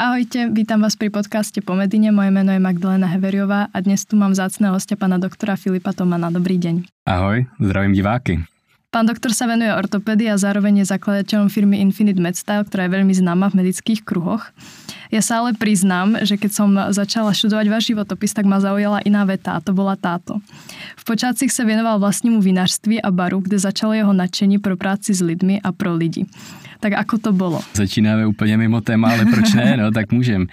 Ahojte, vítam vás pri podcaste Pomedine. Moje meno je Magdalena Heveriová a dnes tu mám vzácného hostia pana doktora Filipa Tomana. Dobrý deň. Ahoj, zdravím diváky. Pán doktor sa venuje ortopédii a zároveň je zakladateľom firmy Infinite MedStyle, ktorá je veľmi známa v medických kruhoch. Ja sa ale priznám, že keď som začala študovať váš životopis, tak ma zaujala iná veta a to bola táto. V počátcích sa venoval vlastnímu vinařství a baru, kde začalo jeho nadšení pro práci s lidmi a pro lidi. Tak ako to bylo? Začínáme úplně mimo téma, ale proč ne, no tak můžem.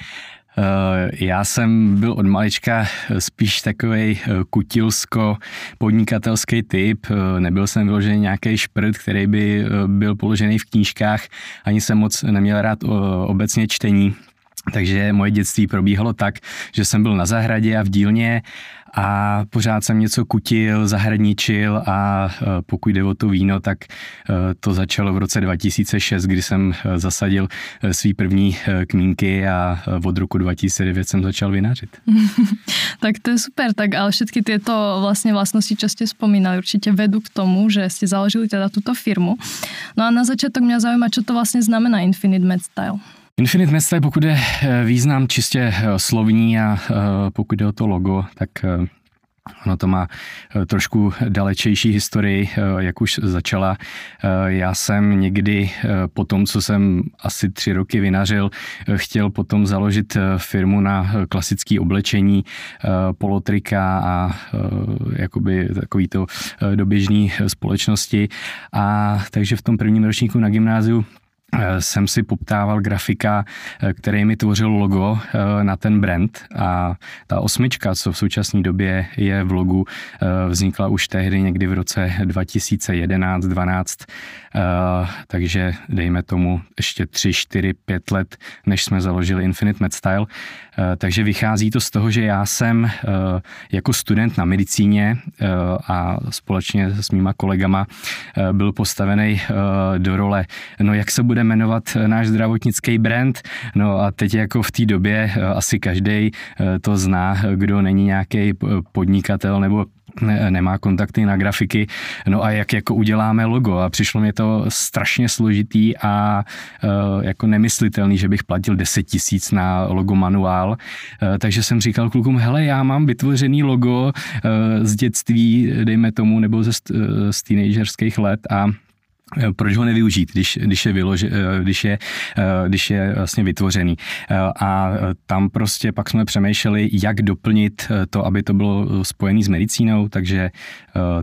Eh, já jsem byl od malička spíš takový eh, kutilsko podnikatelský typ. Eh, nebyl jsem vyložený nějaký šprt, který by byl položený v knížkách. Ani jsem moc neměl rád obecně čtení. Takže moje dětství probíhalo tak, že jsem byl na zahradě a v dílně a pořád jsem něco kutil, zahradničil a e, pokud jde o to víno, tak e, to začalo v roce 2006, kdy jsem e, zasadil svý první kmínky a od roku 2009 jsem začal vinařit. tak to je super, tak ale všetky tyto vlastně vlastnosti, čo ste spomínali, určitě vedu k tomu, že jste založili teda tuto firmu. No a na začátek mě zajímá, co to vlastně znamená Infinite Med Style. Infinite Mestre, pokud je eh, význam čistě eh, slovní a eh, pokud je o to logo, tak Ono to má trošku dalečejší historii, jak už začala. Já jsem někdy po tom, co jsem asi tři roky vynařil, chtěl potom založit firmu na klasické oblečení, polotrika a jakoby takovýto doběžný společnosti. A takže v tom prvním ročníku na gymnáziu jsem si poptával grafika, eh, který mi tvořil logo eh, na ten brand a ta osmička, co v současné době je v logu, vznikla už tehdy někdy v roce 2011-12, takže dejme tomu ještě 3, 4, 5 let, než jsme založili Infinite Med Style. Takže vychází to z toho, že já jsem jako student na medicíně a společně s mýma kolegama byl postavený do role, no jak se bude bude jmenovat eh, náš zdravotnický brand. No a teď jako v té době eh, asi každý eh, to zná, kdo není nějaký podnikatel nebo nemá kontakty na grafiky, no a jak jako uděláme logo? A přišlo mi to strašně složitý a jako nemyslitelný, že bych platil 10 tisíc na logo manuál, takže jsem říkal klukům, hele, já mám vytvořený logo z dětství, dejme tomu, nebo ze, z teenagerských let a proč ho nevyužít, když, když, je, vyloži, eh, když, je, eh, když je vlastně vytvořený. A tam prostě pak jsme přemýšleli, jak doplnit to, aby to bylo spojené s medicínou, takže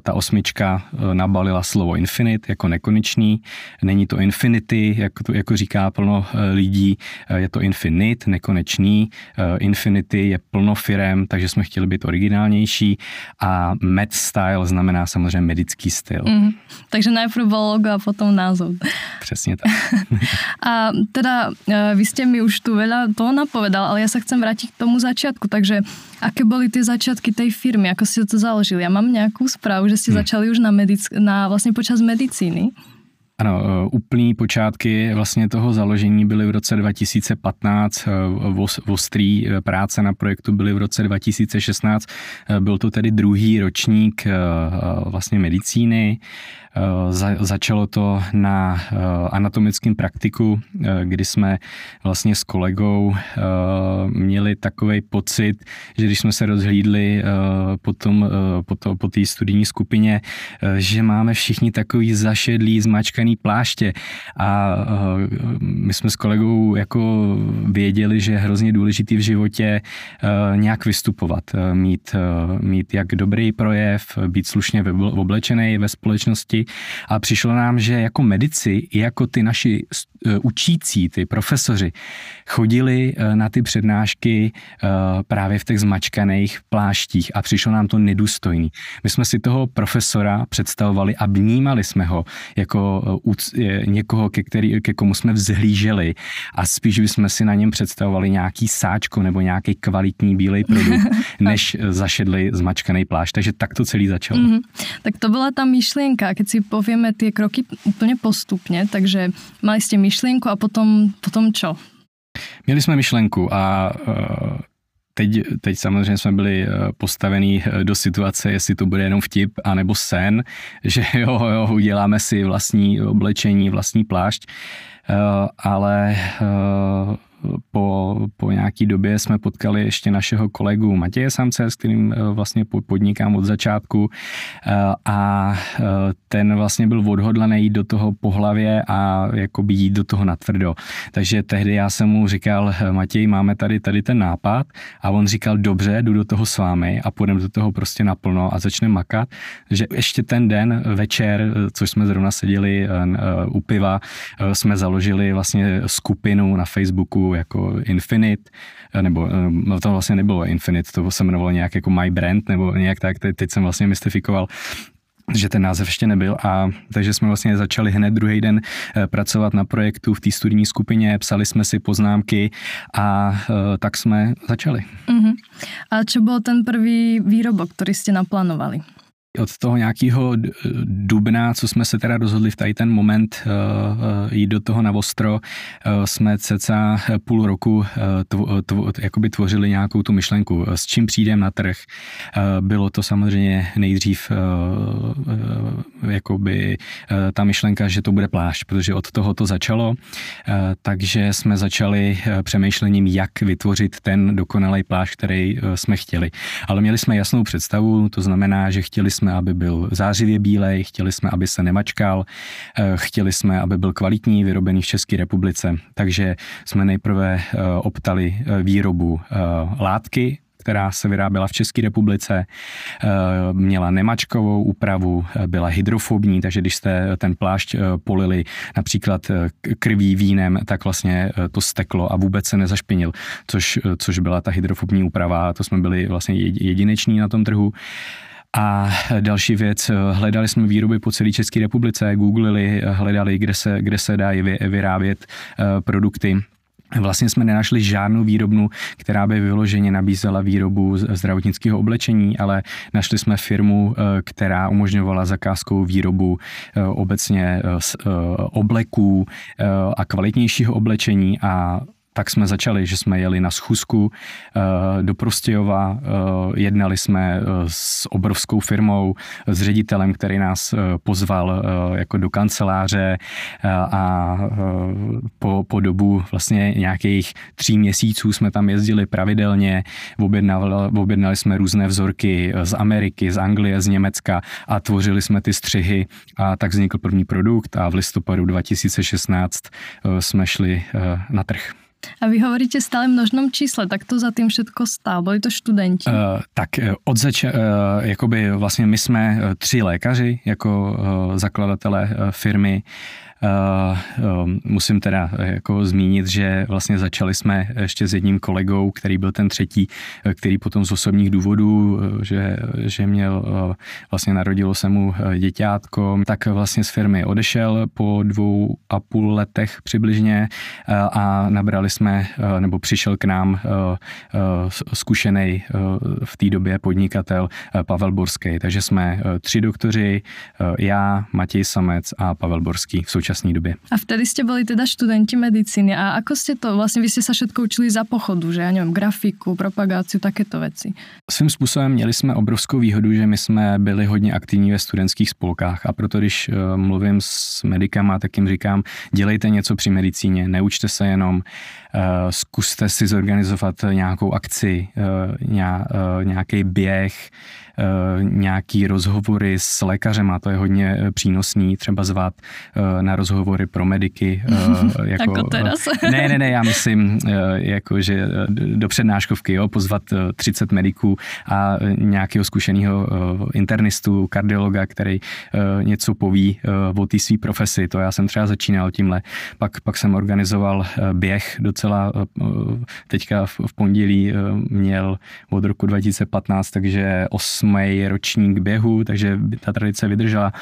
ta osmička nabalila slovo infinite jako nekonečný. Není to infinity, jako, to, jako říká plno lidí, je to infinite, nekonečný. Infinity je plno firem, takže jsme chtěli být originálnější a med style znamená samozřejmě medický styl. Mm, takže najprv bylo logo a potom názov. Přesně tak. a teda e, vy ste mi už tu veľa toho napovedal, ale ja sa chcem vrátiť k tomu začiatku, takže aké boli tie začiatky tej firmy, ako ste to založili? Ja mám nejakú správu, že ste hmm. začali už na, medic- na vlastne počas medicíny. Ano, e, úplný počátky vlastně toho založení byly v roce 2015, v ostrý e, práce na projektu byly v roce 2016, byl to tedy druhý ročník vlastně medicíny za, začalo to na eh, anatomickém praktiku, eh, kdy jsme vlastně s kolegou měli takový pocit, že když jsme se rozhlídli potom, po, to, po té studijní skupině, že máme všichni takový zašedlý, zmačkaný pláště. A my jsme s kolegou jako věděli, že je hrozně důležitý v životě nějak vystupovat, mít, mít jak dobrý projev, být slušně oblečený ve společnosti, a přišlo nám, že jako medici, i jako ty naši učící, ty profesoři, chodili e, na ty přednášky e, právě v těch zmačkaných pláštích a přišlo nám to nedůstojný. My jsme si toho profesora představovali a vnímali jsme ho jako někoho, ke, který, ke komu jsme vzhlíželi a spíš bychom si na něm představovali nějaký sáčko nebo nějaký kvalitní bílej produkt, než zašedli zmačkaný plášť. Takže tak to celý začalo. Mm-hmm. Tak to byla ta myšlenka, keď si povieme tie kroky úplně postupně, takže mali jste myšlenku a potom, potom čo? Měli jsme myšlenku a uh, teď, teď samozřejmě jsme byli uh, postavení uh, do situace, jestli to bude jenom vtip anebo sen, že jo, jo, uděláme si vlastní oblečení, vlastní plášť, ale po, po nějaký době jsme potkali ještě našeho kolegu Matěje Samce, s kterým vlastně podnikám od začátku. A ten vlastně byl odhodlaný jít do toho po hlavě a jakoby jít do toho natvrdo. Takže tehdy já jsem mu říkal, Matěj, máme tady tady ten nápad. A on říkal, dobře, jdu do toho s vámi a půjdeme do toho prostě naplno a začneme makat, že ještě ten den večer, což jsme zrovna seděli u piva, jsme založili vlastně skupinu na Facebooku jako Infinite, nebo no to vlastně nebylo Infinite, to se jmenovalo nějak jako My Brand, nebo nějak tak, teď jsem vlastně mystifikoval že ten název ještě nebyl a takže jsme vlastně začali hned druhý den eh, pracovat na projektu v té studijní skupině, psali jsme si poznámky a uh, tak jsme začali. Uh-huh. A co byl ten první výrobok, který jste naplánovali? Od toho nějakého dubna, co jsme se teda rozhodli v tady ten moment uh, uh, jít do toho na ostro, uh, jsme cca půl roku tvo, tvo, tvořili nějakou tu myšlenku, s čím přijdem na trh. Bylo to samozřejmě nejdřív jakoby ta myšlenka, že to bude plášť, protože od toho to začalo, takže jsme začali přemýšlením, jak vytvořit ten dokonalý plášť, který jsme chtěli. Ale měli jsme jasnou představu, to znamená, že chtěli jsme jsme, aby byl zářivě bílej, chtěli jsme, aby se nemačkal, eh, chtěli jsme, aby byl kvalitní, vyrobený v České republice. Takže jsme nejprve eh, optali eh, výrobu látky, která se vyráběla v České republice, měla nemačkovou úpravu, byla hydrofobní, takže když jste ten plášť polili například krví vínem, tak vlastně to steklo a vůbec se nezašpinil, což, což byla ta hydrofobní úprava, to jsme byli vlastně jedineční na tom trhu. A další věc, hledali jsme výroby po celé České republice, googlili, hledali, kde se, kde se dají vyrábět eh, produkty. Vlastně jsme nenašli žádnou výrobnu, která by vyloženě nabízela výrobu zdravotnického oblečení, ale našli jsme firmu, eh, která umožňovala zakázkou výrobu eh, obecně obleků a kvalitnějšího oblečení a tak jsme začali, že jsme jeli na schůzku eh, do Prostějova, eh, jednali jsme eh, s obrovskou firmou, s ředitelem, který nás pozval jako do kanceláře a po, po dobu vlastně nějakých tří měsíců jsme tam jezdili pravidelně, objednali, objednali jsme různé vzorky z Ameriky, z Anglie, z Německa a tvořili jsme ty střihy a tak vznikl první produkt a v listopadu 2016 jsme šli na trh. A vy hovoríte stále množnom čísle, tak to za tím všetko stál? Byli to studenti? Uh, tak eh, od zač- uh, jakoby vlastně my jsme tři lékaři jako uh, zakladatelé uh, firmy. Uh, musím teda jako zmínit, že vlastně začali jsme ještě s jedním kolegou, který byl ten třetí, který potom z osobních důvodů, že, že měl, vlastně narodilo se mu děťátko, tak vlastně z firmy odešel po dvou a půl letech přibližně a nabrali jsme, nebo přišel k nám zkušený v té době podnikatel Pavel Borský. Takže jsme tři doktoři, já, Matěj Samec a Pavel Borský v současnosti současné době. A vtedy jste byli teda studenti medicíny a ako jste to, vlastně vy jste se všetko učili za pochodu, že já nevím, grafiku, propagáciu, takéto věci. Svým způsobem měli jsme obrovskou výhodu, že my jsme byli hodně aktivní ve studentských spolkách a proto když uh, mluvím s medikama, tak jim říkám, dělejte něco při medicíně, neučte se jenom, uh, zkuste si zorganizovat nějakou akci, uh, nějaký běh, nějaký rozhovory s lékařem a to je hodně přínosný, třeba zvát na rozhovory pro mediky. jako, jako teraz. ne, ne, ne, já myslím, jako, že do přednáškovky, jo, pozvat 30 mediků a nějakého zkušeného internistu, kardiologa, který něco poví o té své profesi. To já jsem třeba začínal tímhle. Pak, pak jsem organizoval běh docela, teďka v, v pondělí měl od roku 2015, takže 8 osmý ročník běhu, takže ta tradice vydržela.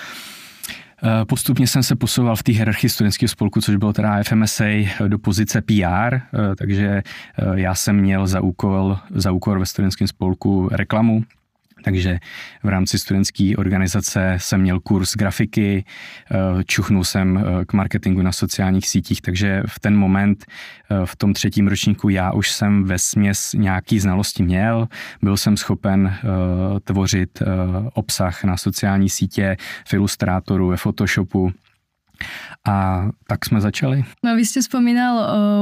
Eh, postupně jsem se posouval v té hierarchii studentského spolku, což bylo teda FMSA do pozice PR, eh, takže eh, já jsem měl za úkol, za úkol ve studentském spolku reklamu, takže v rámci studentské organizace jsem měl kurz grafiky, eh, čuchnul jsem eh, k marketingu na sociálních sítích, takže v ten moment, eh, v tom třetím ročníku, já už jsem ve směs nějaký znalosti měl, byl jsem schopen tvořit obsah na sociální sítě, v Illustratoru, ve Photoshopu, A tak jsme začali. No vy jste vzpomínal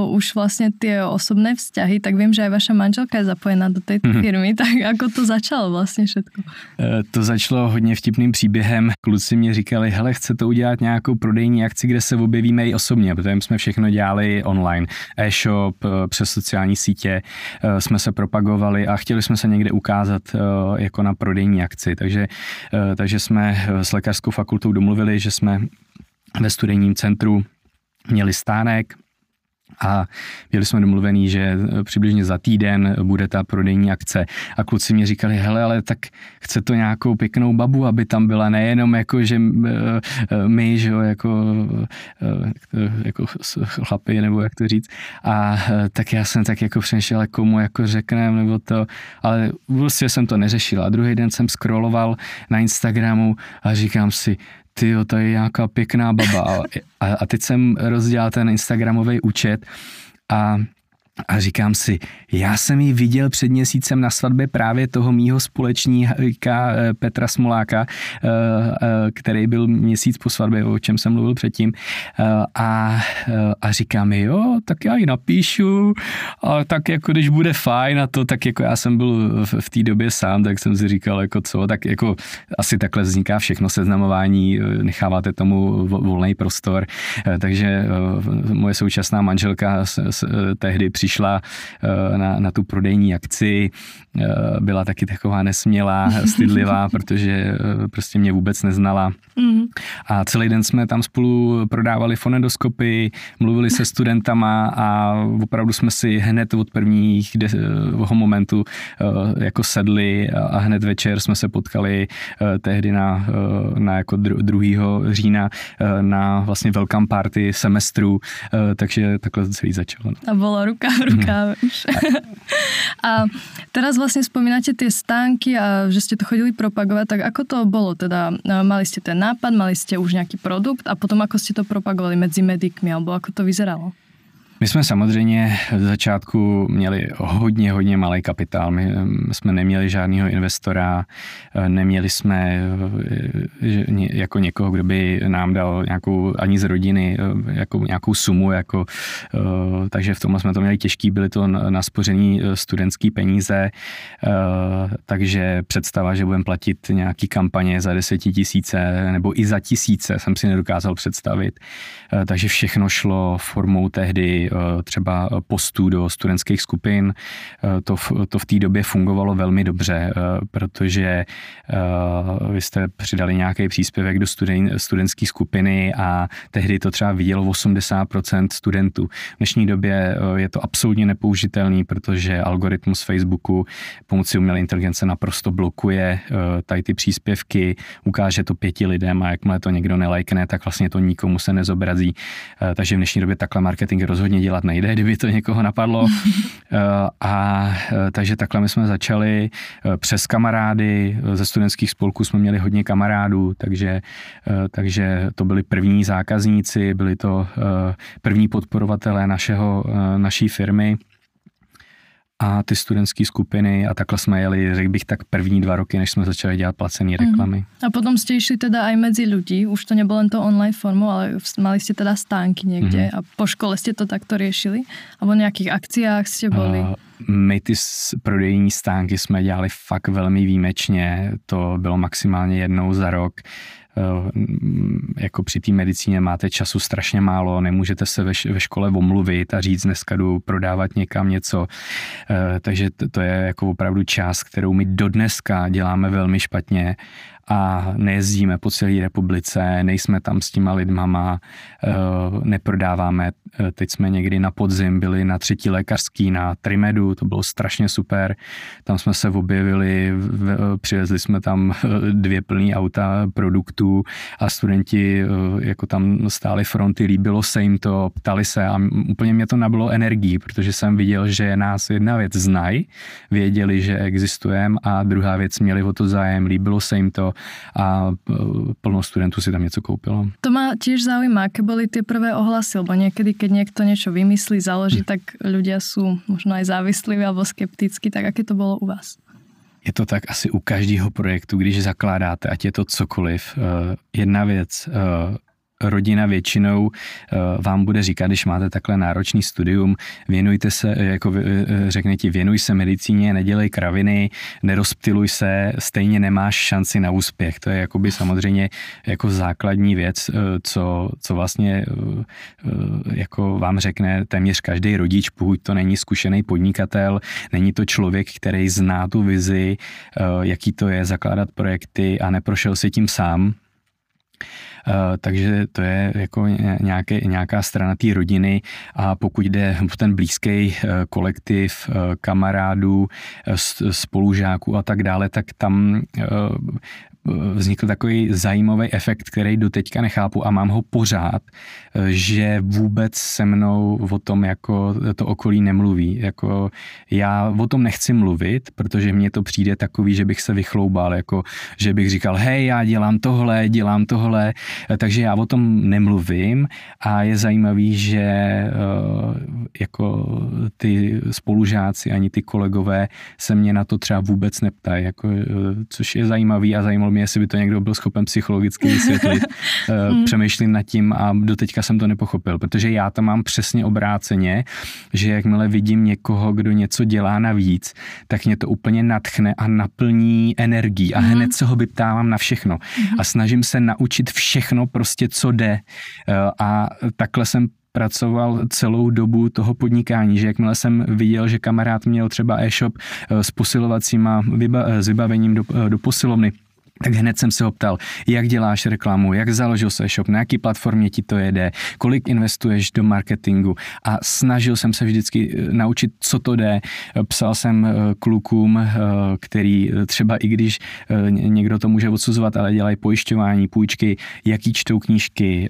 uh, už vlastně ty osobné vzťahy, tak vím, že aj vaša manželka je zapojená do této mm-hmm. firmy, tak jako to začalo vlastně všetko? Uh, to začalo hodně vtipným příběhem. Kluci mě říkali, hele, chce to udělat nějakou prodejní akci, kde se objevíme i osobně, protože jsme všechno dělali online. E-shop, uh, přes sociální sítě uh, jsme se propagovali a chtěli jsme se někde ukázat uh, jako na prodejní akci. Takže, uh, takže jsme s lékařskou fakultou domluvili, že jsme ve studijním centru měli stánek, a byli jsme domluvení, že přibližně za týden bude ta prodejní akce a kluci mě říkali, hele, ale tak chce to nějakou pěknou babu, aby tam byla nejenom jako, že eh, eh, my, že jo, jako, eh, jako chlapy, nebo jak to říct. A tak já jsem tak jako přemýšlel, komu jako řekneme, nebo to, ale vlastně jsem to neřešil. A druhý den jsem scrolloval na Instagramu a říkám si, ty to je nějaká pěkná baba. A, a teď jsem rozdělal ten Instagramový účet a a říkám si, já jsem ji viděl před měsícem na svatbě právě toho mýho společníka eh, Petra Smoláka, eh, eh, který byl měsíc po svatbě, o čem jsem mluvil předtím. A, a říká mi, jo, tak já ji napíšu, a tak jako když bude fajn a to, tak jako já jsem byl v, v té době sám, tak jsem si říkal, jako co, tak jako asi takhle vzniká všechno seznamování, necháváte tomu volný prostor, takže moje současná manželka tehdy přišla přišla eh, na, na tu prodejní akci, eh, byla taky taková nesmělá, stydlivá, protože eh, prostě mě vůbec neznala. Mm. A celý den jsme tam spolu prodávali fonedoskopy, mluvili se studentama a opravdu jsme si hned od prvních momentu jako sedli a hned večer jsme se potkali tehdy na, na jako 2. října na vlastně welcome party semestru, takže takhle celý začalo. A byla ruka v rukávech. a teraz vlastně spomínáte ty stánky a že jste to chodili propagovat, tak ako to bylo teda? Mali jste ten nápad, mali jste už nějaký produkt a potom ako jste to propagovali mezi medikmi, alebo ako to vyzeralo? My jsme samozřejmě v začátku měli hodně, hodně malý kapitál. My jsme neměli žádného investora, eh, neměli jsme eh, jako někoho, kdo by nám dal nějakou, ani z rodiny, eh, jako nějakou sumu, jako, takže v tomhle jsme to měli těžký, byly to naspořený studentský peníze, takže představa, že budeme platit nějaký kampaně za deseti tisíce nebo i za tisíce, jsem si nedokázal představit. Takže všechno šlo formou tehdy Eh, třeba postů do studentských skupin. Eh, to, to v té době fungovalo velmi dobře, eh, protože vy jste přidali nějaký příspěvek do studen, studentské skupiny a tehdy to třeba vidělo 80% studentů. V dnešní době je to absolutně nepoužitelný, protože algoritmus Facebooku pomocí umělé inteligence naprosto blokuje tady ty příspěvky, ukáže to pěti lidem a jakmile to někdo nelajkne, tak vlastně to nikomu se nezobrazí. Takže v dnešní době takhle marketing rozhodně dělat nejde, kdyby to někoho napadlo. Eh, a eh, takže takhle my jsme začali eh, přes kamarády, ze studentských spolků jsme měli hodně kamarádů, takže, takže to byli první zákazníci, byli to první podporovatelé našeho, naší firmy a ty studentské skupiny a takhle jsme jeli, řekl bych, tak první dva roky, než jsme začali dělat placené mhm. reklamy. Mm. A potom jste šli teda aj mezi lidi, už to nebylo jen to online formu, ale mali jste teda stánky někde mm. a po škole jste to takto řešili? A v nějakých akciách jste byli? Uh, my ty prodejní stánky jsme dělali fakt velmi výjimečně, to bylo maximálně jednou za rok. Eh, jako při té medicíně máte času strašně málo, nemůžete se ve, škole omluvit a říct, dneska jdu prodávat někam něco. Eh, takže to je jako opravdu část, kterou my dodneska děláme velmi špatně a nejezdíme po celé republice, nejsme tam s těma lidmama, eh, neprodáváme. Eh, teď jsme někdy na podzim byli na třetí lékařský na Trimedu, to bylo strašně super. Tam jsme se objevili, přivezli jsme tam eh, dvě plný auta produktů a studenti jako tam stály fronty, líbilo se jim to, ptali se a úplně mě to nabilo energii, protože jsem viděl, že nás jedna věc znají, věděli, že existujeme a druhá věc měli o to zájem, líbilo se jim to a e, plno studentů si tam něco koupilo. To má tiež zaujíma, aké boli tie prvé ohlasy, lebo niekedy, keď niekto niečo vymyslí, založí, hm. tak ľudia sú možno aj závislí alebo skeptickí, tak aké to bylo u vás? Je to tak asi u každého projektu, když zakládáte, ať je to cokoliv. E, jedna věc, e, rodina většinou eh, vám bude říkat, když máte takhle náročný studium, věnujte se, jako řekne ti, věnuj se medicíně, nedělej kraviny, nerozptiluj se, stejně nemáš šanci na úspěch. To je jakoby samozřejmě jako základní věc, co, co vlastně jako vám řekne téměř každý rodič, pokud to není zkušený podnikatel, není to člověk, který zná tu vizi, jaký to je zakládat projekty a neprošel si tím sám, Eh, takže to je jako nějaké, nějaká strana té rodiny. A pokud jde o ten blízký eh, kolektiv eh, kamarádů, spolužáků a tak dále, tak tam vznikl takový zajímavý efekt, který do teďka nechápu a mám ho pořád, že vůbec se mnou o tom jako to okolí nemluví. Jako já o tom nechci mluvit, protože mně to přijde takový, že bych se vychloubal, jako že bych říkal, hej, já dělám tohle, dělám tohle, takže já o tom nemluvím a je zajímavý, že eh, jako ty spolužáci ani ty kolegové se mě na to třeba vůbec neptají, jako, eh, což je zajímavý a zajímalo mě, jestli by to někdo byl schopen psychologicky vysvětlit. Eh, hmm. Přemýšlím nad tím a doteďka jsem to nepochopil, protože já to mám přesně obráceně, že jakmile vidím někoho, kdo něco dělá navíc, tak mě to úplně natchne a naplní energií a hmm. hned se ho vyptávám na všechno hmm. a snažím se naučit všechno prostě, co jde. Eh, a takhle jsem pracoval celou dobu toho podnikání, že jakmile jsem viděl, že kamarád měl třeba e-shop eh, s posilovacíma s vybavením do, do posilovny, tak hned jsem se ho ptal, jak děláš reklamu, jak založil se shop, na jaký platformě ti to jede, kolik investuješ do marketingu a snažil jsem se vždycky eh, naučit, co to jde. Psal jsem eh, klukům, eh, který třeba i když někdo to může odsuzovat, ale dělají pojišťování, půjčky, jaký čtou knížky,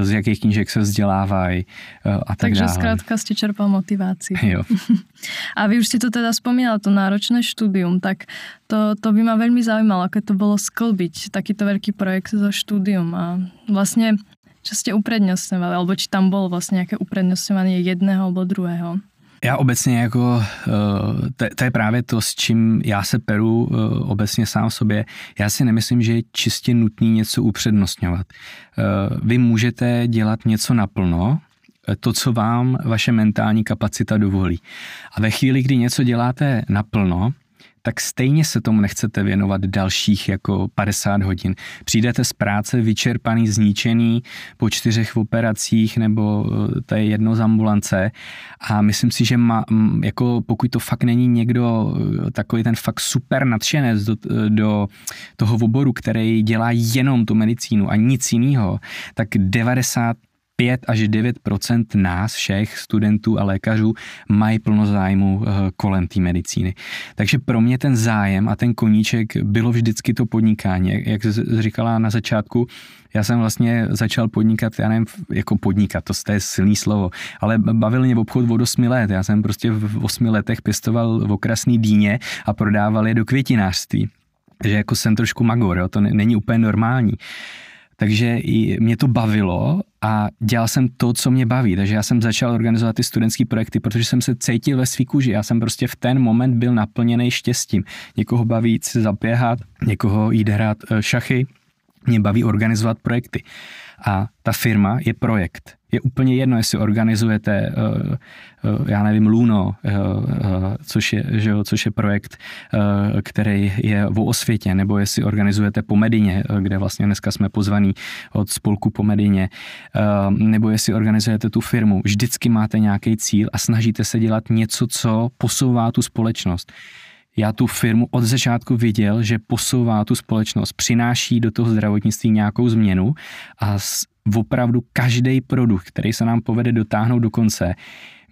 z jakých knížek se vzdělávají a tak Takže dále. zkrátka jste čerpal motivaci. Jo. a vy už si to teda spomínal, to náročné štúdium, tak to, to by ma veľmi zaujímalo, ako to bolo sklbiť takýto veľký projekt so štúdium a vlastne čo ste uprednostňovali, alebo či tam bolo vlastně nějaké uprednostňovanie jedného alebo druhého? Já obecně jako, eh, to, je právě to, s čím já se peru eh, obecně sám sobě. Já si nemyslím, že je čistě nutný něco upřednostňovat. Eh, vy můžete dělat něco naplno, to, co vám vaše mentální kapacita dovolí. A ve chvíli, kdy něco děláte naplno, tak stejně se tomu nechcete věnovat dalších jako 50 hodin. Přijdete z práce vyčerpaný, zničený po čtyřech operacích nebo eh, to je jedno z ambulance a myslím si, že má, jako pokud to fakt není někdo eh, takový ten fakt super nadšenec do, eh, do toho oboru, který dělá jenom tu medicínu a nic jiného, tak 90 5 až 9% nás všech studentů a lékařů mají plno zájmu eh, kolem té medicíny. Takže pro mě ten zájem a ten koníček bylo vždycky to podnikání. Jak říkala na začátku, já jsem vlastně začal podnikat, já nevím, jako podnikat, to je silný slovo, ale bavil mě v obchod od 8 let. Já jsem prostě v 8 letech pěstoval v okrasný dýně a prodával je do květinářství. Takže jako jsem trošku magor, jo? to není úplně normální. Takže i mě to bavilo a dělal jsem to, co mě baví. Takže já jsem začal organizovat ty studentské projekty, protože jsem se cítil ve svý kůži. Já jsem prostě v ten moment byl naplněný štěstím. Někoho baví se zapěhat, někoho jít hrát eh, šachy, mě baví organizovat projekty. A ta firma je projekt. Je úplně jedno, jestli organizujete, eh, eh, já nevím, Luno, eh, což je, že jo, což je projekt, který je o osvětě, nebo jestli organizujete po Medině, kde vlastně dneska jsme pozvaní od spolku po Medině, nebo jestli organizujete tu firmu. Vždycky máte nějaký cíl a snažíte se dělat něco, co posouvá tu společnost já tu firmu od začátku viděl, že posouvá tu společnost, přináší do toho zdravotnictví nějakou změnu a opravdu každý produkt, který se nám povede dotáhnout do konce,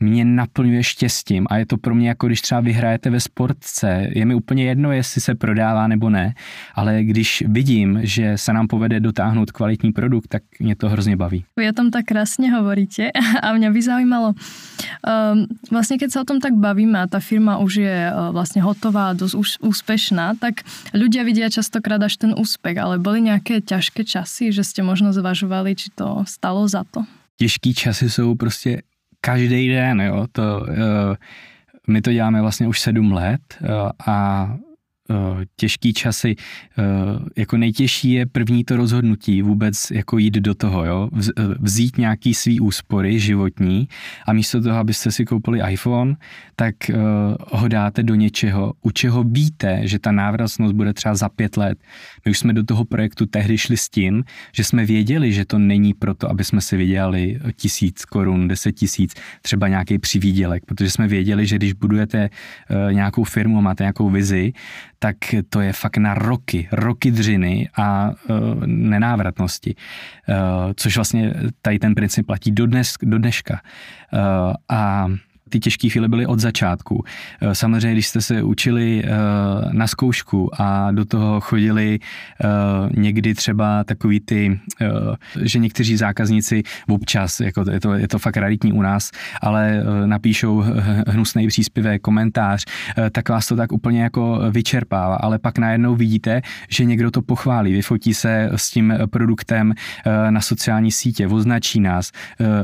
mě naplňuje štěstím a je to pro mě jako když třeba vyhrajete ve sportce. Je mi úplně jedno, jestli se prodává nebo ne, ale když vidím, že se nám povede dotáhnout kvalitní produkt, tak mě to hrozně baví. Vy o tom tak krásně hovoríte a mě by zaujímalo, um, vlastně keď se o tom tak bavíme a ta firma už je uh, vlastně hotová, dost už úspešná, tak ľudia vidia častokrát až ten úspěch, ale byly nějaké těžké časy, že jste možno zvažovali, či to stalo za to? Těžký časy jsou prostě každý den, jo, to, uh, my to děláme vlastně už sedm let uh, a těžký časy, jako nejtěžší je první to rozhodnutí vůbec jako jít do toho, jo? vzít nějaký svý úspory životní a místo toho, abyste si koupili iPhone, tak ho dáte do něčeho, u čeho víte, že ta návratnost bude třeba za pět let. My už jsme do toho projektu tehdy šli s tím, že jsme věděli, že to není proto, aby jsme si vydělali tisíc korun, deset tisíc, třeba nějaký přivídělek, protože jsme věděli, že když budujete nějakou firmu, máte nějakou vizi, tak to je fakt na roky, roky dřiny a uh, nenávratnosti. Uh, což vlastně tady ten princip platí do, dnes, do dneška. Uh, a ty těžké chvíle byly od začátku. Eh, samozřejmě, když jste se učili eh, na zkoušku a do toho chodili eh, někdy třeba takový ty, že někteří zákazníci občas, jako je to, je to fakt raritní u nás, ale napíšou hnusný příspěvek, komentář, tak vás to tak úplně jako vyčerpává, ale pak najednou vidíte, že někdo to pochválí, vyfotí se s tím produktem na sociální sítě, označí nás,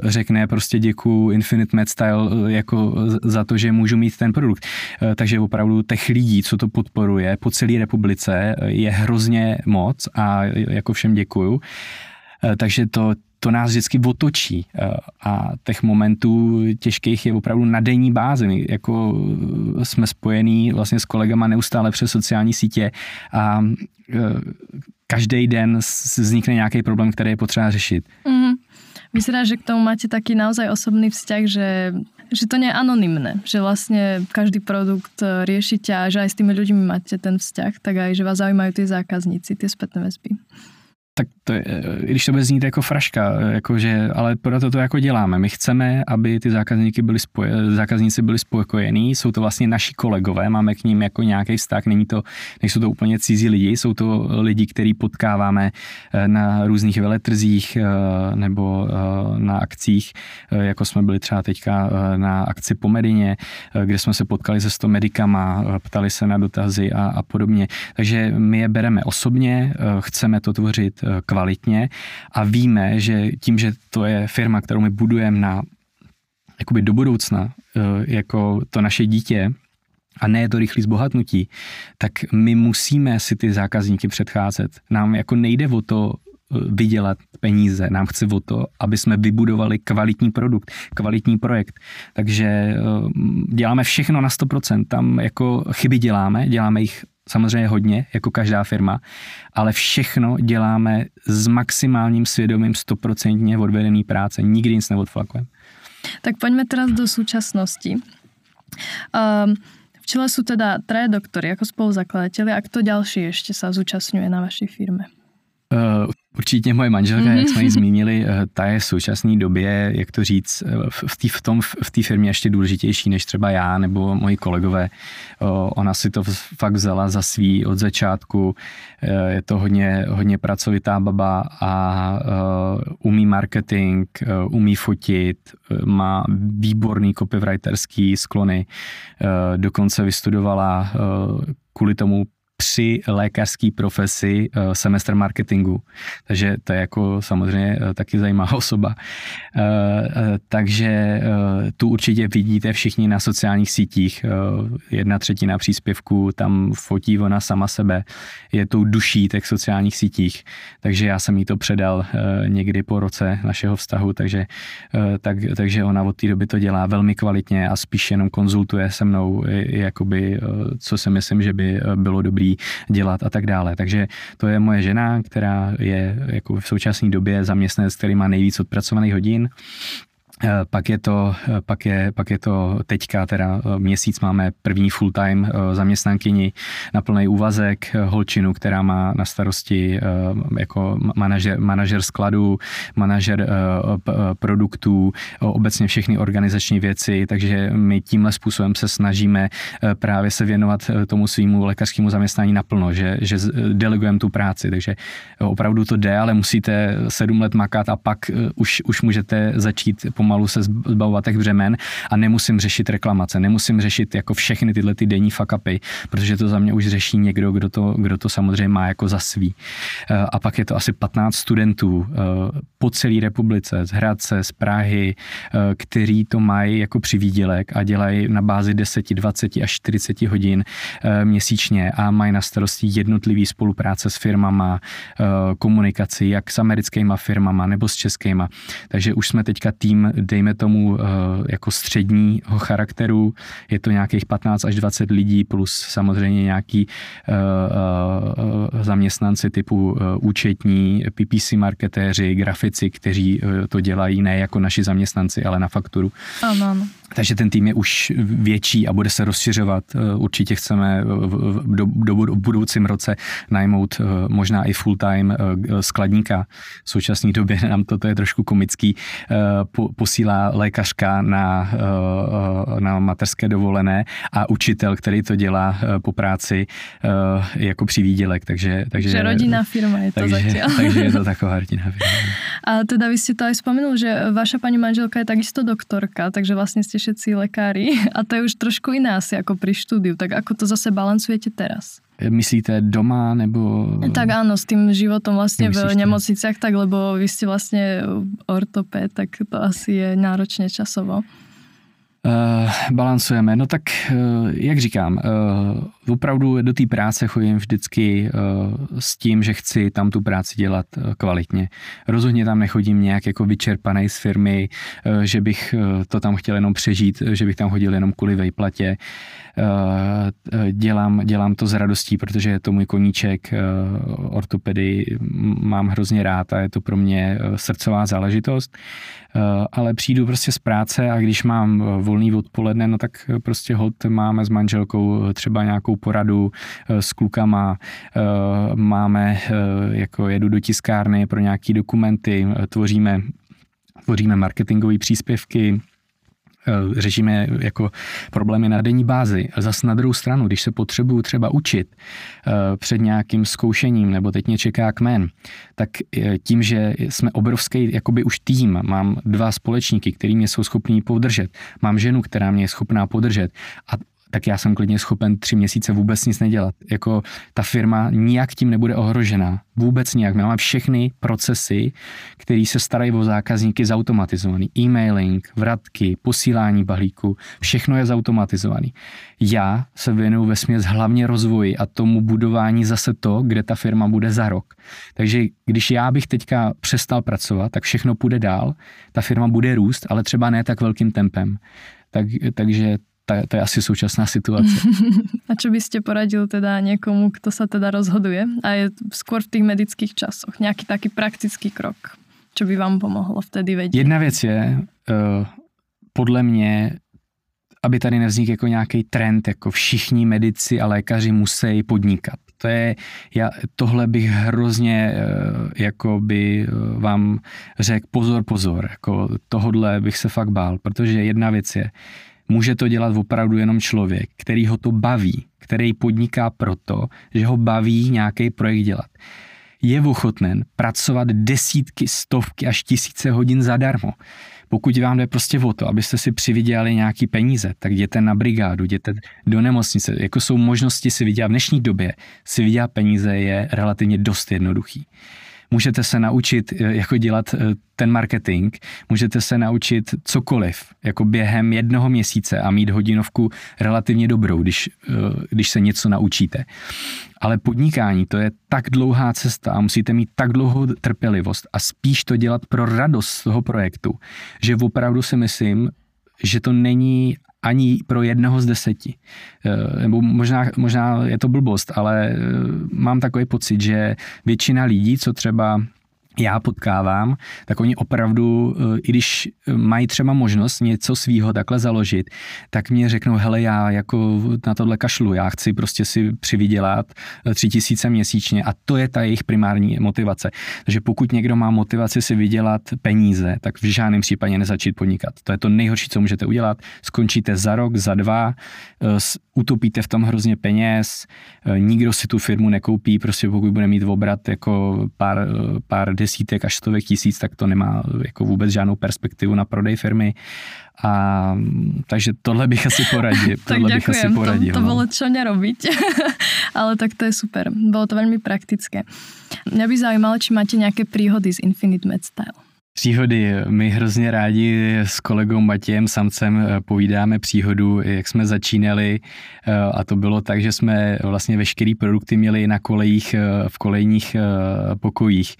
řekne prostě děkuju Infinite Med Style jako jako za to, že můžu mít ten produkt. Eh, takže opravdu těch lidí, co to podporuje po celé republice, eh, je hrozně moc a jako všem děkuju. Eh, takže to, to nás vždycky otočí a těch momentů těžkých je opravdu na denní bázi. My jako jsme spojení vlastně s kolegama neustále přes sociální sítě a každý den vznikne nějaký problém, který je potřeba řešit. Mm-hmm. Vyzerá, že k tomu máte taký naozaj osobný vzťah, že že to nie je anonymné, že vlastne každý produkt e, riešite a že aj s tými ľuďmi máte ten vzťah, tak aj, že vás zaujímajú tie zákazníci, tie spätné väzby tak to je, když to bude znít jako fraška, jakože, ale proto to jako děláme. My chceme, aby ty zákazníky byli spoje, zákazníci byli spokojení, jsou to vlastně naši kolegové, máme k ním jako nějaký vztah, není to, nejsou to úplně cizí lidi, jsou to lidi, který potkáváme eh, na různých veletrzích eh, nebo eh, na akcích, jako jsme byli třeba teďka na akci po Medině, kde jsme se potkali se 100 medikama, ptali se na dotazy a, a podobně. Takže my je bereme osobně, chceme to tvořit kvalitně a víme, že tím, že to je firma, kterou my budujeme na jakoby do budoucna, eh, jako to naše dítě, a ne to rychlé zbohatnutí, tak my musíme si ty zákazníky předcházet. Nám jako nejde o to eh, vydělat peníze. Nám chce o to, aby jsme vybudovali kvalitní produkt, kvalitní projekt. Takže děláme všechno na 100%. Tam jako chyby děláme, děláme jich samozřejmě hodně, jako každá firma, ale všechno děláme s maximálním svědomím, stoprocentně odvedený práce, nikdy nic neodflakujeme. Tak pojďme teraz do současnosti. Um, v čele jsou teda traje doktory jako spoluzakladateľi a kto ďalší ještě se zúčastňuje na vaší firme? Uh, Určitě moje manželka, jak jsme ji zmínili, eh, ta je v současné době, jak to říct, eh, v té v tom, v té firmě ještě důležitější než třeba já nebo moji kolegové. Ona si to fakt vzala za svý od začátku. Eh, je to hodně, hodně pracovitá baba a umí marketing, umí fotit, má výborný copywriterský sklony. Dokonce vystudovala kvůli tomu při lékařské profesi eh, semestr marketingu. Takže to je jako samozřejmě eh, taky zajímavá osoba. Eh, takže tu určitě vidíte všichni na sociálních sítích. Jedna třetina příspěvků tam fotí ona sama sebe. Je tou duší těch sociálních sítích. Takže já jsem jí to předal někdy po roce našeho vztahu, takže, tak, takže ona od té doby to dělá velmi kvalitně a spíš jenom konzultuje se mnou, jakoby, co si myslím, že by bylo dobrý dělat a tak dále. Takže to je moje žena, která je jako v současné době zaměstnanec, který má nejvíc odpracovaných hodin pak je, to, eh, pak, je, pak je to teďka, teda eh, měsíc máme první full-time zaměstnankyni na plný úvazek, holčinu, která má na starosti jako manažer, manažer skladu, manažer produktů, obecně všechny organizační věci, takže my tímhle způsobem se snažíme právě se věnovat tomu svýmu lékařskému zaměstnání naplno, že, že delegujeme tu práci, takže opravdu to jde, ale musíte sedm let makat a pak už, už můžete začít pomalu se zbavovat těch břemen a nemusím řešit reklamace, nemusím řešit jako všechny tyhle ty denní fakapy, protože to za mě už řeší někdo, kdo to, kdo to samozřejmě má jako za svý. Eh, a pak je to asi 15 studentů eh, po celé republice, z Hradce, z Prahy, eh, kteří to mají jako přivídělek a dělají na bázi 10, 20 až 40 hodin měsíčně a mají na starosti jednotlivý spolupráce s firmama, komunikaci, jak s americkými firmama nebo s českýma. Takže už jsme teďka tým, dejme tomu, jako středního charakteru, je to nějakých 15 až 20 lidí plus samozřejmě nějaký zaměstnanci typu účetní, PPC marketéři, grafici, kteří to dělají ne jako naši zaměstnanci, ale na fakturu. Ano. Takže ten tým je už větší a bude se rozšiřovat. Eh, určitě chceme do, do, v budoucím roce najmout eh, možná i full-time eh, skladníka. V současné době nám toto je trošku komický. Posílá lékařka na, na mateřské dovolené a učitel, který to dělá po práci jako přivídělek. Takže, takže, takže rodinná firma je to takže, zatiaľ. Takže je to taková rodinná firma. A teda vy ste to aj spomenul, že vaša pani manželka je takisto doktorka, takže vlastne ste všetci lekári a to je už trošku iné asi ako pri štúdiu. Tak ako to zase balancujete teraz? Myslíte doma nebo... Tak áno, s tým životom vlastne v nemocniciach, tak lebo vy ste vlastne ortopéd, tak to asi je náročne časovo. Uh, balancujeme. No tak, uh, jak říkám, uh, opravdu do té práce chodím vždycky uh, s tím, že chci tam tu práci dělat uh, kvalitně. Rozhodně tam nechodím nějak jako vyčerpaný z firmy, uh, že bych to tam chtěl jenom přežít, že bych tam chodil jenom kvůli vejplatě. Dělám, dělám to s radostí, protože je to můj koníček. Ortopedy mám hrozně rád a je to pro mě srdcová záležitost. Ale přijdu prostě z práce a když mám volný odpoledne, no tak prostě hod máme s manželkou třeba nějakou poradu eh, s klukama, eh, máme, eh, jako jedu do tiskárny pro nějaký dokumenty, tvoříme, tvoříme marketingové příspěvky, řešíme jako problémy na denní bázi. Zas na druhou stranu, když se potřebuju třeba učit před nějakým zkoušením, nebo teď mě čeká kmen, tak tím, že jsme obrovský jakoby už tým, mám dva společníky, který mě jsou schopní podržet, mám ženu, která mě je schopná podržet a tak já jsem klidně schopen tři měsíce vůbec nic nedělat. Jako ta firma nijak tím nebude ohrožená. Vůbec nijak. My máme všechny procesy, které se starají o zákazníky zautomatizovaný. E-mailing, vratky, posílání balíku, všechno je zautomatizovaný. Já se věnuju ve směs hlavně rozvoji a tomu budování zase to, kde ta firma bude za rok. Takže když já bych teďka přestal pracovat, tak všechno půjde dál, ta firma bude růst, ale třeba ne tak velkým tempem. Tak, takže to, to je asi současná situace. A čo by ste poradil teda niekomu, kto sa teda rozhoduje a je skôr v tých medických časoch? Nejaký taký praktický krok, čo by vám pomohlo vtedy vedieť? Jedna věc je, uh, podle mě, aby tady nevznikl jako nějaký trend, jako všichni medici a lékaři musí podnikat. To je, já, tohle bych hrozně uh, jako by uh, vám řekl pozor, pozor, jako tohodle bych se fakt bál, protože jedna věc je, může to dělat opravdu jenom člověk, který ho to baví, který podniká proto, že ho baví nějaký projekt dělat. Je ochoten pracovat desítky, stovky až tisíce hodin zadarmo. Pokud vám jde prostě o to, abyste si přivydělali nějaký peníze, tak jděte na brigádu, jděte do nemocnice. Jako jsou možnosti si vydělat v dnešní době, si vydělat peníze je relativně dost jednoduchý můžete se naučit, eh, jako dělat eh, ten marketing, můžete se naučit cokoliv, jako během jednoho měsíce a mít hodinovku relativně dobrou, když, eh, když se něco naučíte. Ale podnikání, to je tak dlouhá cesta a musíte mít tak dlouhou trpělivost a spíš to dělat pro radost toho projektu, že opravdu si myslím, že to není ani pro jednoho z deseti. Eh, nebo možná, možná je to blbost, ale eh, mám takový pocit, že většina lidí, co třeba já potkávám, tak oni opravdu, eh, i když mají třeba možnost něco svýho takhle založit, tak mě řeknou, hele, já jako na tohle kašlu, já chci prostě si přivydělat eh, tři tisíce měsíčně a to je ta jejich primární motivace. Takže pokud někdo má motivaci si vydělat peníze, tak v žádném případě nezačít podnikat. To je to nejhorší, co můžete udělat. Skončíte za rok, za dva, eh, utopíte v tom hrozně peněz, nikdo si tu firmu nekoupí, prostě pokud bude mít obrat jako pár, pár desítek až stovek tisíc, tak to nemá jako vůbec žádnou perspektivu na prodej firmy. A, takže tohle bych asi poradil. tak tohle bych asi poradil. To, to bolo čo nerobiť, ale tak to je super. Bolo to veľmi praktické. Mňa by zaujímalo, či máte nejaké príhody z Infinite Med Style. Příhody. My hrozně rádi s kolegou Matějem Samcem eh, povídáme příhodu, jak jsme začínali eh, a to bylo tak, že jsme vlastně veškeré produkty měli na kolejích, eh, v kolejních pokojích.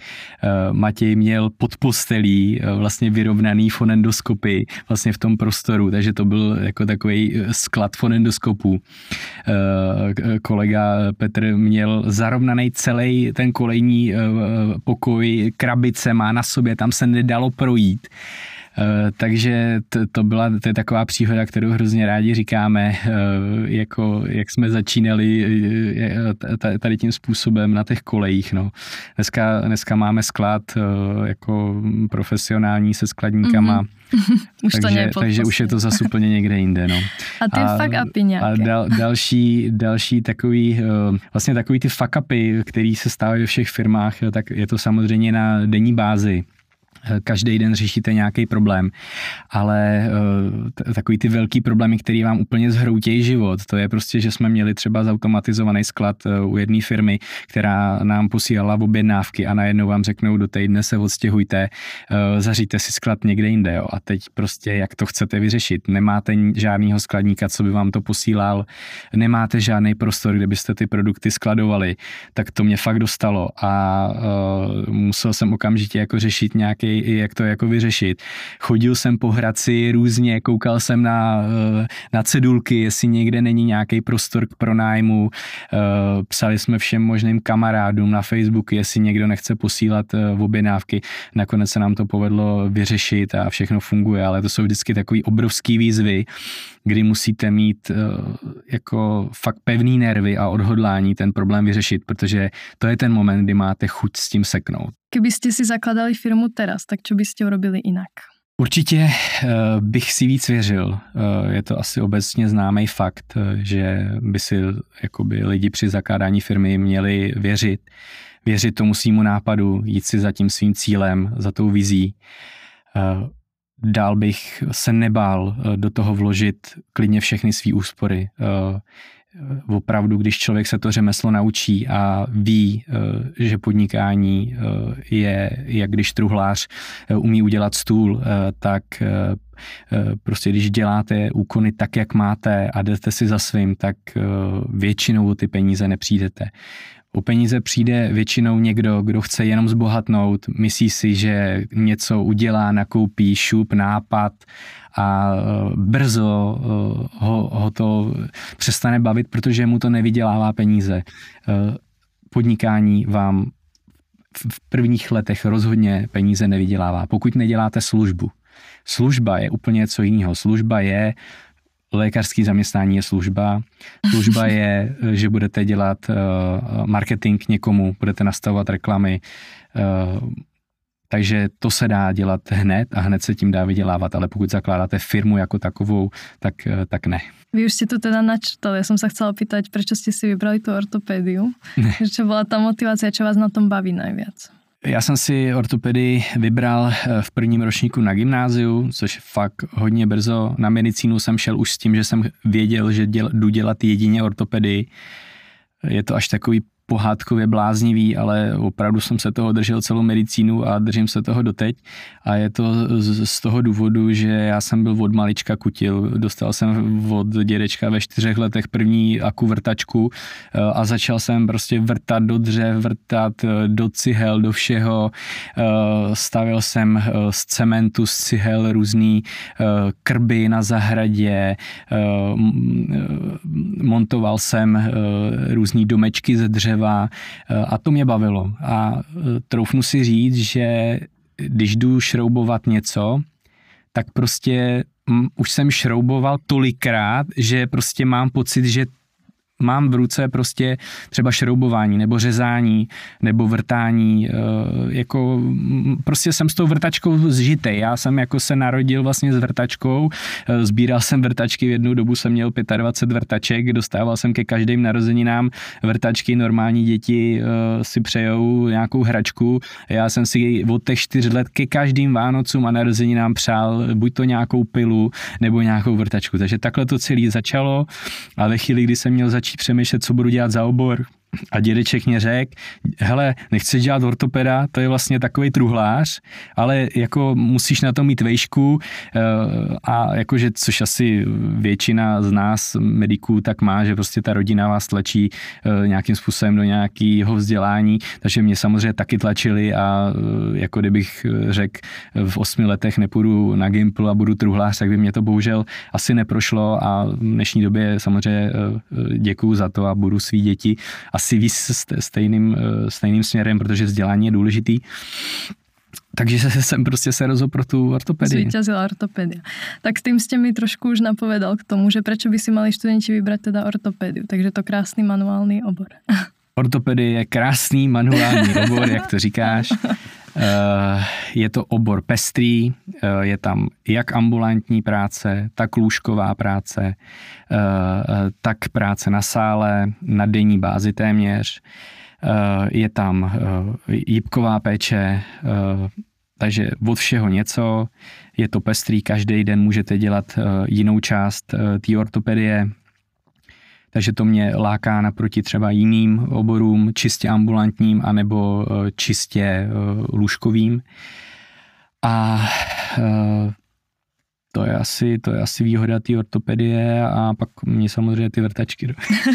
Matěj měl pod postelí vlastně vyrovnaný fonendoskopy vlastně v tom prostoru, takže to byl jako takový sklad fonendoskopů. Kolega Petr měl zarovnaný celý ten kolejní pokoj, krabice má na sobě, tam se nedalo projít. Uh, takže to, to byla to je taková příhoda, kterou hrozně rádi říkáme, uh, jako jak jsme začínali uh, tady tím způsobem na těch kolejích. No. Dneska, dneska máme sklad jako profesionální se skladníkama, mm-hmm. už takže, to takže už je to zase úplně někde jinde. No. A ty a, fuck upy nějaké. A dal, další, další takový, vlastně takový ty fuck upy, který se stávají ve všech firmách, tak je to samozřejmě na denní bázi každý den řešíte nějaký problém, ale uh, takový ty velký problémy, který vám úplně zhroutějí život, to je prostě, že jsme měli třeba zautomatizovaný sklad uh, u jedné firmy, která nám posílala objednávky a najednou vám řeknou, do týdne se odstěhujte, zaříte si sklad někde jinde jo, a teď prostě jak to chcete vyřešit. Nemáte žádného skladníka, co by vám to posílal, nemáte žádný prostor, kde byste ty produkty skladovali, tak to mě fakt dostalo a musel jsem okamžitě jako řešit nějaký jak to jako vyřešit. Chodil jsem po Hradci různě, koukal jsem na, eh, na cedulky, jestli někde není nějaký prostor k pronájmu. Eh, psali jsme všem možným kamarádům na Facebook, jestli někdo nechce posílat eh, objednávky. Nakonec se nám to povedlo vyřešit a všechno funguje, ale to jsou vždycky takový obrovský výzvy, kdy musíte mít jako fakt pevný nervy a odhodlání ten problém vyřešit, protože to je ten moment, kdy máte chuť s tím seknout. Keby ste si zakladali firmu teraz, tak čo by ste urobili inak? Určitě uh, bych si víc věřil. Uh, je to asi obecně známý fakt, že by si jakoby lidi při zakládání firmy měli věřit. Věřit tomu svýmu nápadu, jít si za tím svým cílem, za tou vizí. Dál bych se nebál do toho vložit klidně všechny svý úspory opravdu, když člověk se to řemeslo naučí a ví, eh, že podnikání eh, je, jak když truhlář eh, umí udělat stůl, tak prostě když děláte úkony tak, jak máte a jdete si za svým, tak většinou o ty peníze nepřijdete. O peníze přijde většinou někdo, kdo chce jenom zbohatnout, myslí si, že něco udělá, nakoupí šup, nápad a e, brzo e, ho, ho to přestane bavit, protože mu to nevydělává peníze. E, podnikání vám v prvních letech rozhodně peníze nevydělává, pokud neděláte službu. Služba je úplně něco jiného. Služba je lékařský zaměstnání je služba. Služba je, že budete dělat marketing někomu, budete nastavovat reklamy, takže to se dá dělat hned a hned se tím dá vydělávat, ale pokud zakládáte firmu jako takovou, tak, eh, tak ne. Vy už ste to teda načítali. Ja som sa chcela pýtať, prečo ste si vybrali tú ortopédiu? Čo bola tá motivácia, čo vás na tom baví najviac? Já jsem si ortopedii vybral eh, v prvním ročníku na gymnáziu, což fakt hodně brzo. Na medicínu jsem šel už s tím, že jsem věděl, že děl, jdu dělat jedině ortopedii. Je to až takový pohádkově bláznivý, ale opravdu jsem se toho držel celou medicínu a držím se toho doteď. A je to z, toho důvodu, že já jsem byl od malička kutil. Dostal jsem od dědečka ve čtyřech letech první akuvrtačku eh, a začal jsem prostě vrtat do dřev, vrtat eh, do cihel, do všeho. Eh, stavil jsem z cementu, z cihel různý krby na zahradě, montoval jsem různý domečky ze dřeva dřeva eh, a to mě bavilo. A eh, troufnu si říct, že když jdu šroubovat něco, tak prostě mm, už jsem šrouboval tolikrát, že prostě mám pocit, že mám v ruce prostě třeba šroubování nebo řezání nebo vrtání, eh, jako prostě jsem s tou vrtačkou zžitej. Já jsem jako se narodil vlastně s vrtačkou, eh, sbíral jsem vrtačky, v jednu dobu jsem měl 25 vrtaček, dostával jsem ke každým narozeninám vrtačky, normální děti eh, si přejou nějakou hračku. Já jsem si od těch čtyř let ke každým Vánocům a narozeninám přál buď to nějakou pilu nebo nějakou vrtačku. Takže takhle to celé začalo a ve chvíli, kdy jsem měl začít začít přemýšlet, co budu dělat za obor, a dědeček mě řekl, hele, nechceš dělat ortopeda, to je vlastně takový truhlář, ale jako musíš na to mít vejšku eh, a jakože, což asi většina z nás mediků tak má, že prostě ta rodina vás tlačí eh, nějakým způsobem do nějakého vzdělání, takže mě samozřejmě taky tlačili a eh, jako kdybych řekl, v osmi letech nepůjdu na Gimpl a budu truhlář, tak by mě to bohužel asi neprošlo a v dnešní době samozřejmě děkuju za to a budu svý děti. A asi víc stejným, eh, stejným směrem, protože vzdělání je důležitý. Takže jsem prostě se rozhodl pro tu ortopedii. Zvíťazila ortopedia. Tak s tím jste mi trošku už napovedal k tomu, že proč by si mali studenti vybrat teda ortopediu. Takže to krásný manuální obor. Ortopedie je krásný manuální obor, jak to říkáš. Eh, je to obor pestrý, eh, je tam jak ambulantní práce, tak lůžková práce, eh, tak práce na sále, na denní bázi téměř. Je tam jípková péče, takže od všeho něco. Je to pestrý, každý den můžete dělat jinou část té ortopedie, takže to mě láká naproti třeba jiným oborům, čistě ambulantním anebo eh, čistě eh, lůžkovým. A eh, to je asi, to je asi výhoda té ortopedie a pak mě samozřejmě ty vrtačky.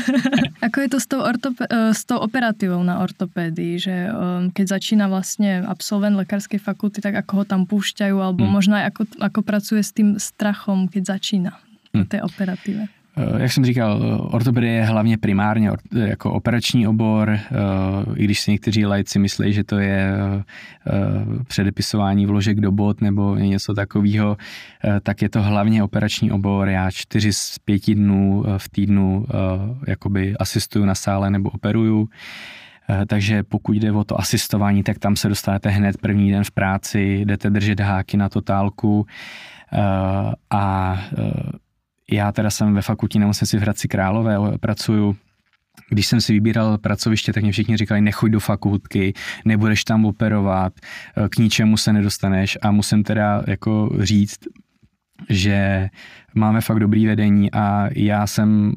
Ako je to s tou, ortope- s tou operativou na ortopédii, že keď začíná vlastně absolvent lékařské fakulty, tak ako ho tam púšťajú, alebo hmm. možná ako, ako pracuje s tým strachom, keď začíná hmm. té operativě? Eh, jak jsem říkal, ortopedie je hlavně primárně jako operační obor, eh, i když si někteří lajci myslí, že to je eh, předepisování vložek do bot nebo něco takového, tak je to hlavně operační obor. Já čtyři z pěti dnů v týdnu jakoby asistuju na sále nebo operuju. Takže pokud jde o to asistování, tak tam se dostanete hned první den v práci, jdete držet háky na totálku a já teda jsem ve fakultní nemocnici v Hradci Králové, pracuju. Když jsem si vybíral pracoviště, tak mě všichni říkali, nechoď do fakultky, nebudeš tam operovat, k ničemu se nedostaneš. A musím teda jako říct, že máme fakt dobrý vedení a já jsem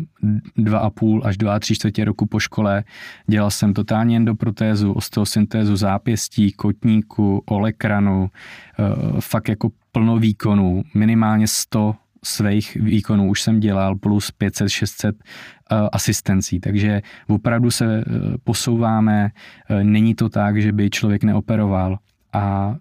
dva a půl až dva a tři čtvrtě roku po škole dělal jsem totálně endoprotézu, osteosyntézu zápěstí, kotníku, olekranu, eh, fakt jako plno výkonů, minimálně 100 svých výkonů už jsem dělal plus 500-600 eh, asistencí, takže opravdu se eh, posouváme, eh, není to tak, že by člověk neoperoval a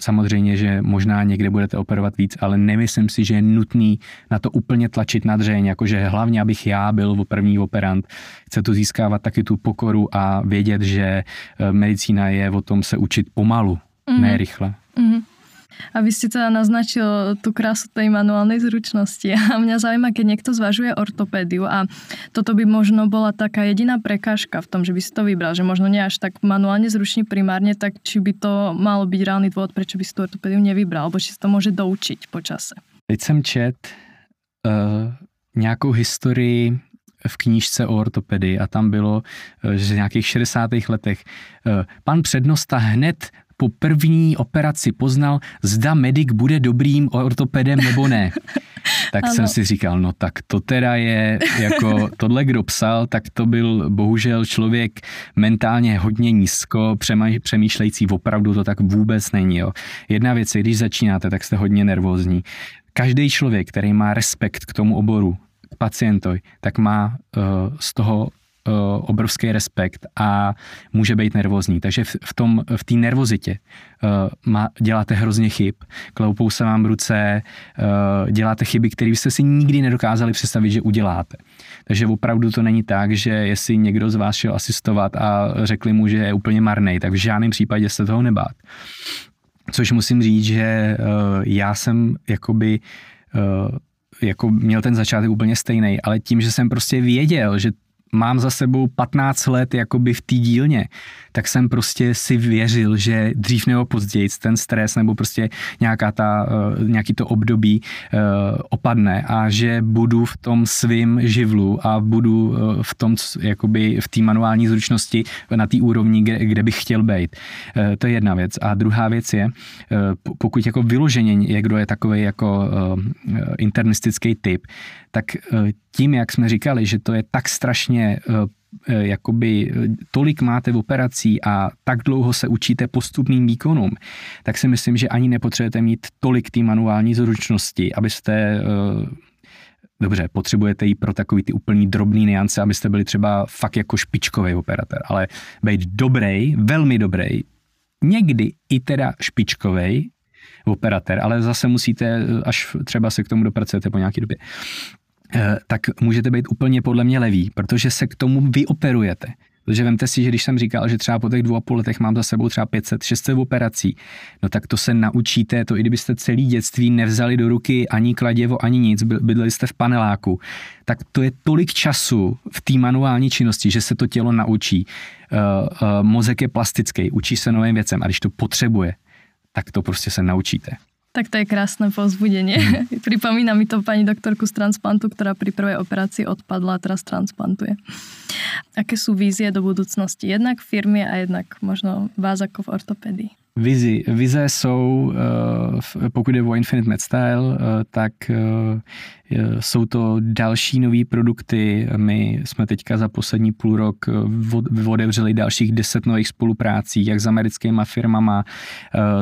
Samozřejmě, že možná někde budete operovat víc, ale nemyslím si, že je nutný na to úplně tlačit na dřeň, jakože hlavně, abych já byl první operant. Chce to získávat taky tu pokoru a vědět, že medicína je o tom se učit pomalu, mm-hmm. ne rychle. Mm-hmm. A vy ste teda naznačil tú krásu tej manuálnej zručnosti. A mňa zaujíma, keď niekto zvažuje ortopédiu a toto by možno bola taká jediná prekážka v tom, že by si to vybral, že možno nie až tak manuálne zručný primárne, tak či by to malo byť reálny dôvod, prečo by si tú ortopédiu nevybral, alebo či si to môže doučiť po čase. Teď jsem čet uh, nějakou historii v knížce o ortopedii a tam bylo, eh, že v nějakých 60. letech eh, pan přednosta hned po první operaci poznal, zda medic bude dobrým ortopedem nebo ne. Tak ano. jsem si říkal, no tak to teda je, jako tohle kdo psal, tak to byl bohužel člověk mentálně hodně nízko přemýšlející, opravdu to tak vůbec není. Jo. Jedna věc je, když začínáte, tak jste hodně nervózní. Každý člověk, který má respekt k tomu oboru, k pacientovi, tak má uh, z toho obrovský respekt a může být nervózní. Takže v, v tom, v té nervozitě uh, má, děláte hrozně chyb, kloupou se vám ruce, uh, děláte chyby, které jste si nikdy nedokázali představit, že uděláte. Takže opravdu to není tak, že jestli někdo z vás šel asistovat a řekli mu, že je úplně marný, tak v žádném případě se toho nebát. Což musím říct, že uh, já jsem jakoby uh, jako měl ten začátek úplně stejný, ale tím, že jsem prostě věděl, že mám za sebou 15 let jakoby v té dílně, tak jsem prostě si věřil, že dřív nebo později ten stres nebo prostě nějaká ta, eh, nějaký to období uh, opadne a že budu v tom svým živlu a budu uh, v tom, jakoby v té manuální zručnosti na té úrovni, kde, kde bych chtěl být. To je jedna věc. A druhá věc je, pokud jako vyloženě někdo je takový jako internistický typ, tak tím, jak jsme říkali, že to je tak strašně eh, jakoby eh, tolik máte v operací a tak dlouho se učíte postupným výkonům, tak si myslím, že ani nepotřebujete mít tolik té manuální zručnosti, abyste Dobře, potřebujete jí pro takový ty úplný drobný niance, abyste byli třeba fakt jako špičkový operator, ale být dobrý, velmi dobrý, někdy i teda špičkový operator, ale zase musíte, až třeba se k tomu dopracujete po nějaké době, tak můžete být úplně podle mě levý, protože se k tomu vyoperujete. Protože vemte si, že když jsem říkal, že třeba po těch dvou a půl letech mám za sebou třeba 500, 600 operací, no tak to se naučíte, to i kdybyste celý dětství nevzali do ruky ani kladěvo, ani nic, bydleli jste v paneláku, tak to je tolik času v té manuální činnosti, že se to tělo naučí. Uh, uh, mozek je plastický, učí se novým věcem a když to potřebuje, tak to prostě se naučíte. Tak to je krásne povzbudenie. Mm. Pripomína mi to pani doktorku z transplantu, ktorá pri prvej operácii odpadla a teraz transplantuje. Aké sú vízie do budúcnosti? Jednak firmy a jednak možno vás ako v ortopedii? Vizi. Vize jsou, eh, pokud je o Infinite Med Style, eh, tak eh, jsou to další nové produkty. My jsme teďka za poslední půl rok otevřeli dalších deset nových spoluprácí, jak s americkýma firmama,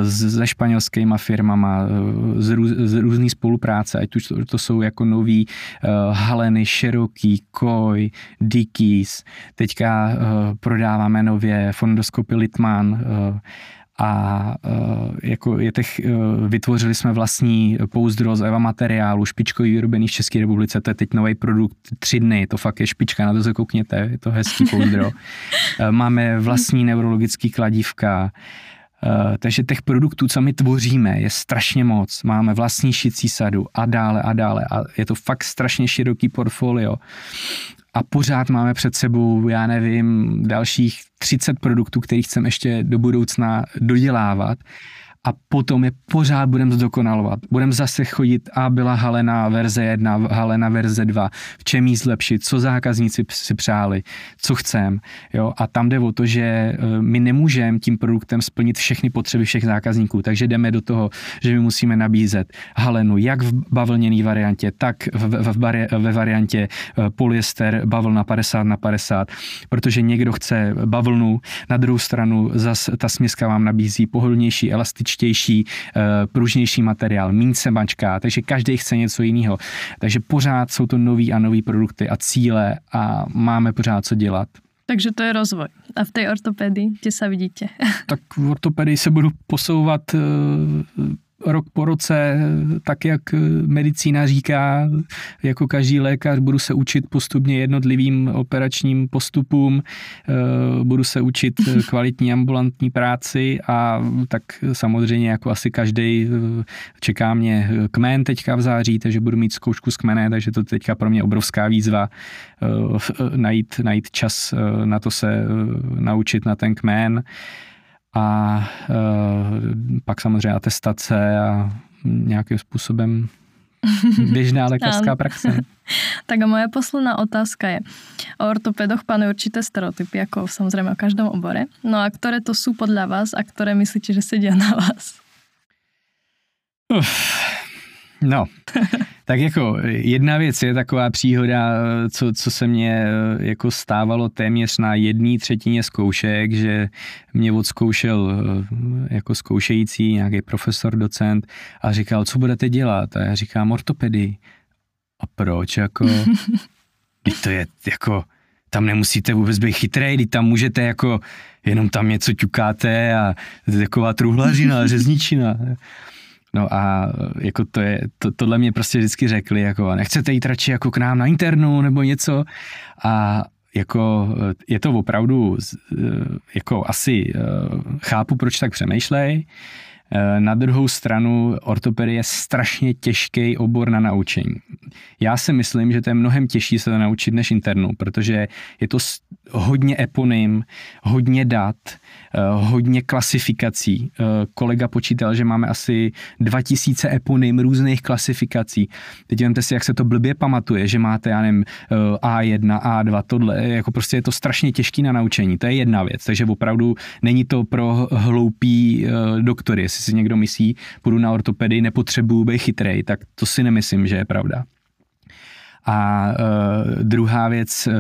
se španělskýma firmama, z, růz, z různý spolupráce, ať už to, to jsou jako nový Haleny, Cherokee, Koi, Dickies. Teďka prodáváme nově fondoskopy Litman, a uh, jako je těch, uh, vytvořili jsme vlastní pouzdro z EVA materiálu, špičkový vyrobený v České republice, to je teď nový produkt, tři dny, to fakt je špička, na to se koukněte, je to hezký pouzdro. uh, máme vlastní neurologický kladívka, Uh, takže těch produktů, co my tvoříme, je strašně moc. Máme vlastní šicí sadu a dále a dále. A je to fakt strašně široký portfolio a pořád máme před sebou, já nevím, dalších 30 produktů, který chceme ještě do budoucna dodělávat a potom je pořád budeme zdokonalovat. Budeme zase chodit a byla Halena verze 1, Halena verze 2, v čem jí zlepšit, co zákazníci si přáli, co chcem. Jo? A tam jde o to, že eh, my nemůžeme tím produktem splnit všechny potřeby všech zákazníků, takže jdeme do toho, že my musíme nabízet Halenu jak v bavlněné variantě, tak v, v, v bari, ve variantě eh, polyester bavlna 50 na 50, protože někdo chce bavlnu, na druhou stranu zas ta směska vám nabízí pohodlnější, elastičnější elastičtější, eh, pružnější materiál, méně se mačká, takže každý chce něco jiného. Takže pořád jsou to nový a nový produkty a cíle a máme pořád co dělat. Takže to je rozvoj. A v té ortopedii, kde se vidíte? tak v ortopedii se budu posouvat eh, rok po roce, tak jak medicína říká, jako každý lékař, budu se učit postupně jednotlivým operačním postupům, eh, budu se učit kvalitní ambulantní práci a tak samozřejmě jako asi každý eh, čeká mě kmen teďka v září, takže budu mít zkoušku z kmene, takže to teďka pro mě obrovská výzva eh, najít, najít čas na to se naučit na ten kmen a uh, pak samozřejmě atestace a nějakým způsobem běžná lékařská praxe. tak a moja posledná otázka je, o ortopedoch panují určité stereotypy, jako samozřejmě o každém obore. No a které to jsou podle vás a které myslíte, že sedí na vás? Uf, no, Tak jako jedna věc je taková příhoda, co, co se mě eh, jako stávalo téměř na jedné třetině zkoušek, že mě odzkoušel eh, jako zkoušející nějaký profesor, docent a říkal, co budete dělat? A já říkám ortopedii. A proč? Jako, to je jako, tam nemusíte vůbec být chytrý, tam můžete jako, jenom tam něco ťukáte a taková truhlařina, řezničina. No a jako to je, to, tohle mě prostě vždycky řekli, jako nechcete jít radši jako k nám na internu nebo něco? A jako je to opravdu, jako asi chápu, proč tak přemýšlej, na druhou stranu ortopedie je strašně těžký obor na naučení. Já si myslím, že to je mnohem těžší se to naučit než internu, protože je to hodně eponym, hodně dat, eh, hodně klasifikací. Eh, kolega počítal, že máme asi 2000 eponym různých klasifikací. Teď vemte si, jak se to blbě pamatuje, že máte, já nevím, A1, A2, tohle, jako prostě je to strašně těžký na naučení. To je jedna věc, takže opravdu není to pro hloupý doktory, jestli si někdo myslí, půjdu na ortopedii, nepotřebuju být chytrej, tak to si nemyslím, že je pravda. A uh, druhá věc, uh,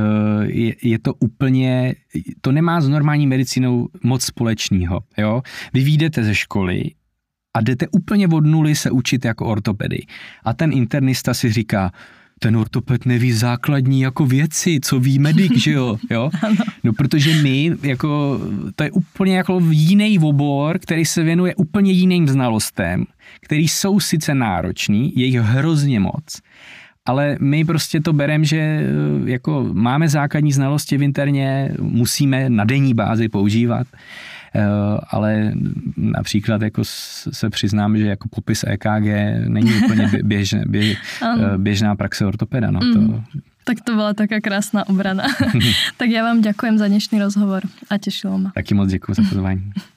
je, je to úplně, to nemá s normální medicínou moc společného. Jo? Vy výjdete ze školy a jdete úplně od nuly se učit jako ortopedy. A ten internista si říká, ten ortoped neví základní jako věci, co ví medic, že jo? jo? No protože my, jako, to je úplně jako jiný obor, který se věnuje úplně jiným znalostem, který jsou sice náročný, je jich hrozně moc, ale my prostě to bereme, že jako máme základní znalosti v interně, musíme na denní bázi používat, ale například jako se přiznám, že jako popis EKG není úplně běžné, běž, eh, běžná praxe ortopeda. No, to... Mm. Tak to byla taká krásná obrana. tak já vám děkujem za dnešní rozhovor a těšilo mě. Taky moc děkuji za pozvání.